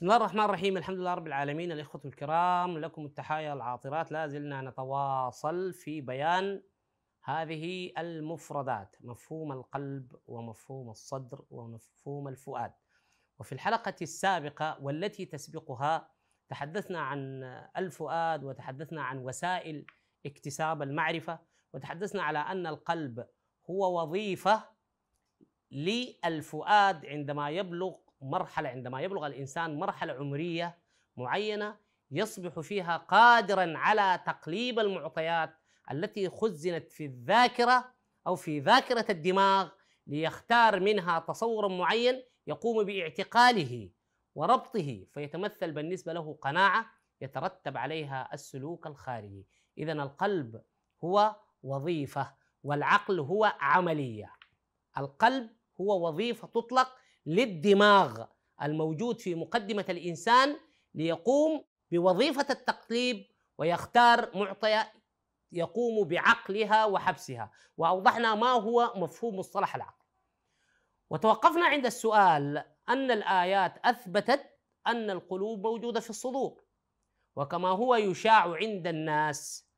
بسم الله الرحمن الرحيم. الحمد لله رب العالمين. الإخوة الكرام لكم التحايا العاطرات. لا زلنا نتواصل في بيان هذه المفردات مفهوم القلب ومفهوم الصدر ومفهوم الفؤاد. وفي الحلقة السابقة والتي تسبقها تحدثنا عن الفؤاد وتحدثنا عن وسائل اكتساب المعرفة وتحدثنا على أن القلب هو وظيفة للفؤاد عندما يبلغ مرحلة عندما يبلغ الإنسان مرحلة عمرية معينة يصبح فيها قادرا على تقليب المعطيات التي خزنت في الذاكرة أو في ذاكرة الدماغ ليختار منها تصورا معين يقوم باعتقاله وربطه فيتمثل بالنسبة له قناعة يترتب عليها السلوك الخارجي. إذا القلب هو وظيفة والعقل هو عملية. القلب هو وظيفة تطلق للدماغ الموجود في مقدمة الإنسان ليقوم بوظيفة التقليب ويختار معطية يقوم بعقلها وحبسها. وأوضحنا ما هو مفهوم مصطلح العقل. وتوقفنا عند السؤال أن الآيات أثبتت أن القلوب موجودة في الصدور. وكما هو يشاع عند الناس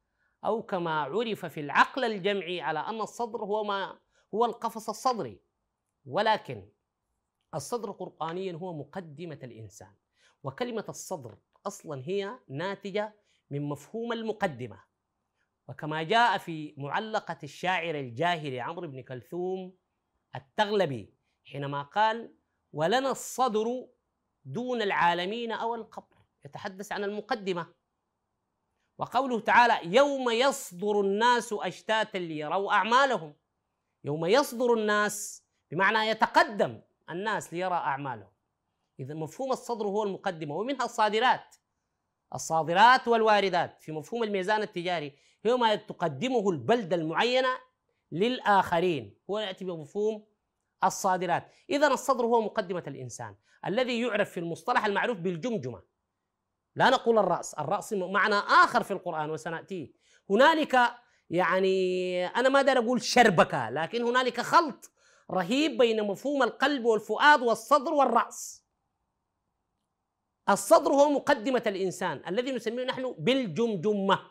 أو كما عرف في العقل الجمعي على أن الصدر هو ما هو القفص الصدري. ولكن الصدر قرآنيا هو مقدمة الإنسان وكلمة الصدر أصلا هي ناتجة من مفهوم المقدمة. وكما جاء في معلقة الشاعر الجاهلي عمرو بن كلثوم التغلبي حينما قال ولنا الصدر دون العالمين أو القبر يتحدث عن المقدمة. وقوله تعالى يوم يصدر الناس أشتاتا ليروا أعمالهم يوم يصدر الناس بمعنى يتقدم الناس ليرى أعمالهم إذا مفهوم الصدر هو المقدمة ومنها الصادرات. الصادرات والواردات. في مفهوم الميزان التجاري هو ما تقدمه البلدة المعينة للآخرين. هو يأتي بمفهوم الصادرات. إذا الصدر هو مقدمة الإنسان الذي يعرف في المصطلح المعروف بالجمجمة. لا نقول الرأس. الرأس معنى آخر في القرآن وسنأتيه. هنالك يعني أنا ما أقدر أقول شربكة لكن هنالك خلط رهيب بين مفهوم القلب والفؤاد والصدر والرأس. الصدر هو مقدمة الإنسان الذي نسميه نحن بالجمجمة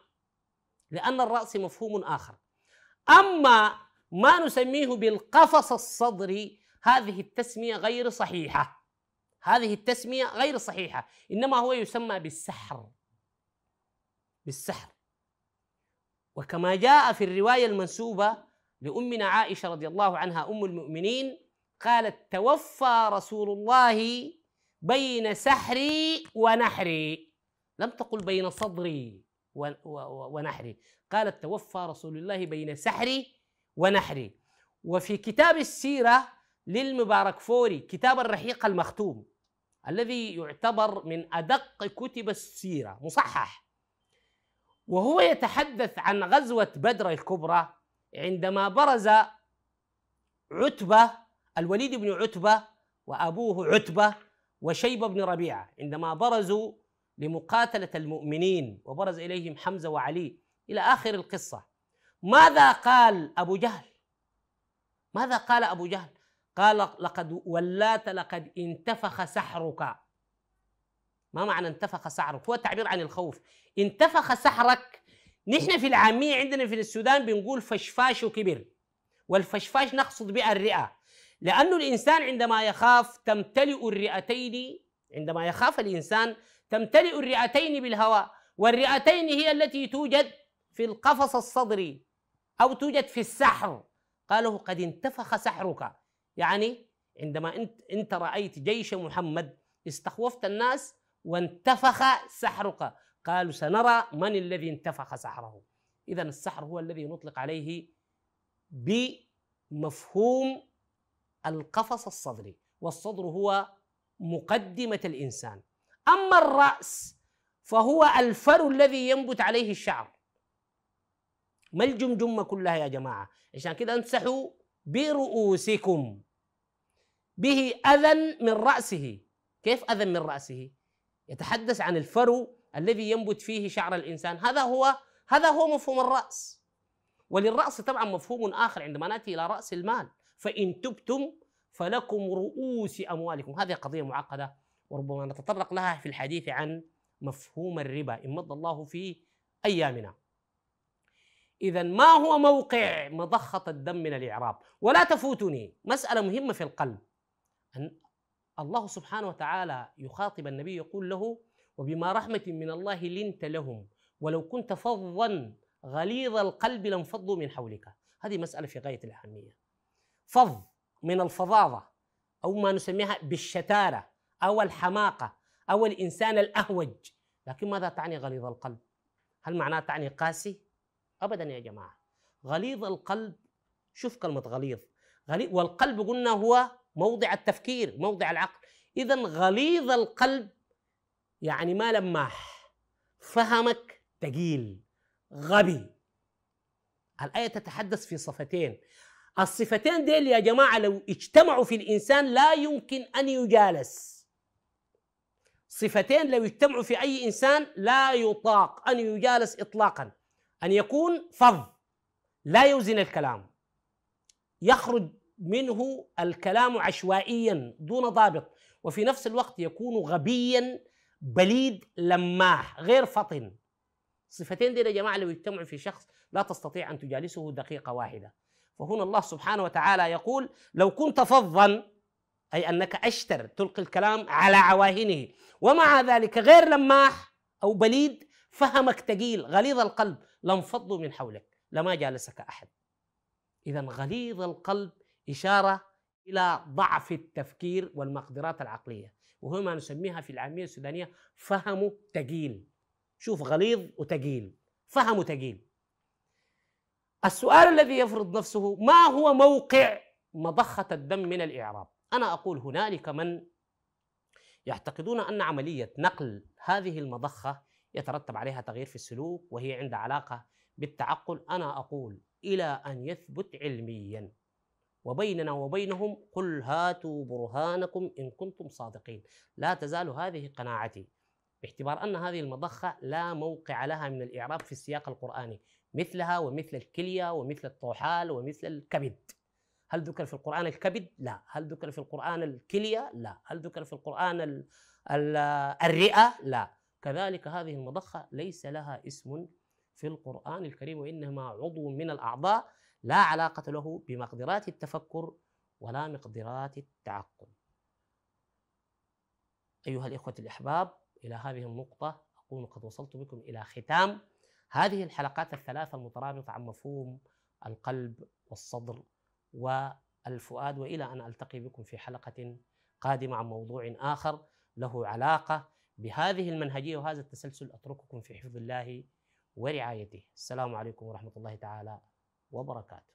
لأن الرأس مفهوم آخر. أما ما نسميه بالقفص الصدري هذه التسمية غير صحيحة. هذه التسمية غير صحيحة إنما هو يسمى بالسحر. بالسحر. وكما جاء في الرواية المنسوبة لأمنا عائشة رضي الله عنها أم المؤمنين قالت توفى رسول الله بين سحري ونحري. لم تقل بين صدري ونحري. قالت توفى رسول الله بين سحري ونحري. وفي كتاب السيرة للمبارك فوري كتاب الرحيق المختوم الذي يعتبر من أدق كتب السيرة مصحح. وهو يتحدث عن غزوة بدر الكبرى عندما برز عتبة الوليد بن عتبة وأبوه عتبة وشيبة بن ربيعة عندما برزوا لمقاتلة المؤمنين وبرز إليهم حمزة وعلي إلى آخر القصة ماذا قال أبو جهل؟ ماذا قال أبو جهل؟ قال لقد ولات لقد انتفخ سحرك. ما معنى انتفخ سحرك؟ هو تعبير عن الخوف. انتفخ سحرك نحن في العامية عندنا في السودان بنقول فشفاش كبر والفشفاش نقصد بها الرئة. لأن الإنسان عندما يخاف تمتلئ الرئتين عندما يخاف الإنسان تمتلئ الرئتين بالهواء والرئتين هي التي توجد في القفص الصدري أو توجد في السحر. قاله قد انتفخ سحرك. يعني عندما انت انت رأيت جيش محمد استخوفت الناس وانتفخ سحرك. قالوا سنرى من الذي انتفخ سحره. اذا السحر هو الذي نطلق عليه بمفهوم القفص الصدري والصدر هو مقدمة الإنسان. أما الرأس فهو الفر الذي ينبت عليه الشعر. ما الجمجمه كلها يا جماعة؟ عشان كده امسحوا برؤوسكم. به اذى من رأسه. كيف اذى من رأسه؟ يتحدث عن الفرو الذي ينبت فيه شعر الإنسان. هذا هو هذا هو مفهوم الرأس. وللرأس طبعا مفهوم آخر عندما نأتي إلى رأس المال. فإن تبتم فلكم رؤوس أموالكم. هذه قضية معقدة وربما نتطرق لها في الحديث عن مفهوم الربا. إن مضى الله في أيامنا. إذا ما هو موقع مضخة الدم من الإعراب؟ ولا تفوتني. مسألة مهمة في القلب. أن الله سبحانه وتعالى يخاطب النبي يقول له وبما رحمة من الله لنت لهم. ولو كنت فظا غليظ القلب لانفضوا من حولك. هذه مسألة في غاية الأهمية. فظ من الفظاظة أو ما نسميها بالشتارة أو الحماقة أو الإنسان الأهوج. لكن ماذا تعني غليظ القلب؟ هل معناه تعني قاسي؟ أبدا يا جماعة. غليظ القلب شوف كلمة غليظ. غليظ والقلب قلنا هو موضع التفكير موضع العقل. إذا غليظ القلب يعني ما لماح فهمك تقيل غبي. الآية تتحدث في صفتين. الصفتين ديل يا جماعة لو اجتمعوا في الإنسان لا يمكن أن يجالس. صفتين لو اجتمعوا في أي إنسان لا يطاق أن يجالس إطلاقا. أن يكون فظ لا يوزن الكلام. يخرج منه الكلام عشوائيا دون ضابط. وفي نفس الوقت يكون غبيا بليد لماح غير فطن. صفتين دي يا جماعة لو اجتمعوا في شخص لا تستطيع أن تجالسه دقيقة واحدة. فهنا الله سبحانه وتعالى يقول لو كنت فظا أي أنك أشتر تلقي الكلام على عواهنه. ومع ذلك غير لماح أو بليد فهمك ثقيل غليظ القلب لانفضوا من حولك لما جالسك أحد. إذا غليظ القلب إشارة إلى ضعف التفكير والمقدرات العقلية. وهو ما نسميها في العامية السودانية فهم ثقيل شوف غليظ وثقيل فهم ثقيل السؤال الذي يفرض نفسه ما هو موقع مضخة الدم من الإعراب؟ أنا أقول هنالك من يعتقدون أن عملية نقل هذه المضخة يترتب عليها تغيير في السلوك وهي عندها علاقة بالتعقل. أنا أقول إلى أن يثبت علميا. وبيننا وبينهم قل هاتوا برهانكم إن كنتم صادقين لا تزال هذه قناعتي باعتبار أن هذه المضخة لا موقع لها من الإعراب في السياق القرآني مثلها ومثل الكلية ومثل الطوحال ومثل الكبد هل ذكر في القرآن الكبد؟ لا هل ذكر في القرآن الكلية؟ لا هل ذكر في القرآن ال ال الرئة؟ لا كذلك هذه المضخة ليس لها اسم في القرآن الكريم وإنما عضو من الأعضاء لا علاقة له بمقدرات التفكر ولا مقدرات التعقل. أيها الإخوة الأحباب إلى هذه النقطة أكون قد وصلت بكم إلى ختام هذه الحلقات الثلاثة المترابطة عن مفهوم القلب والصدر والفؤاد وإلى أن ألتقي بكم في حلقة قادمة عن موضوع آخر له علاقة بهذه المنهجية وهذا التسلسل. أترككم في حفظ الله ورعايته. السلام عليكم ورحمة الله تعالى وبركاته.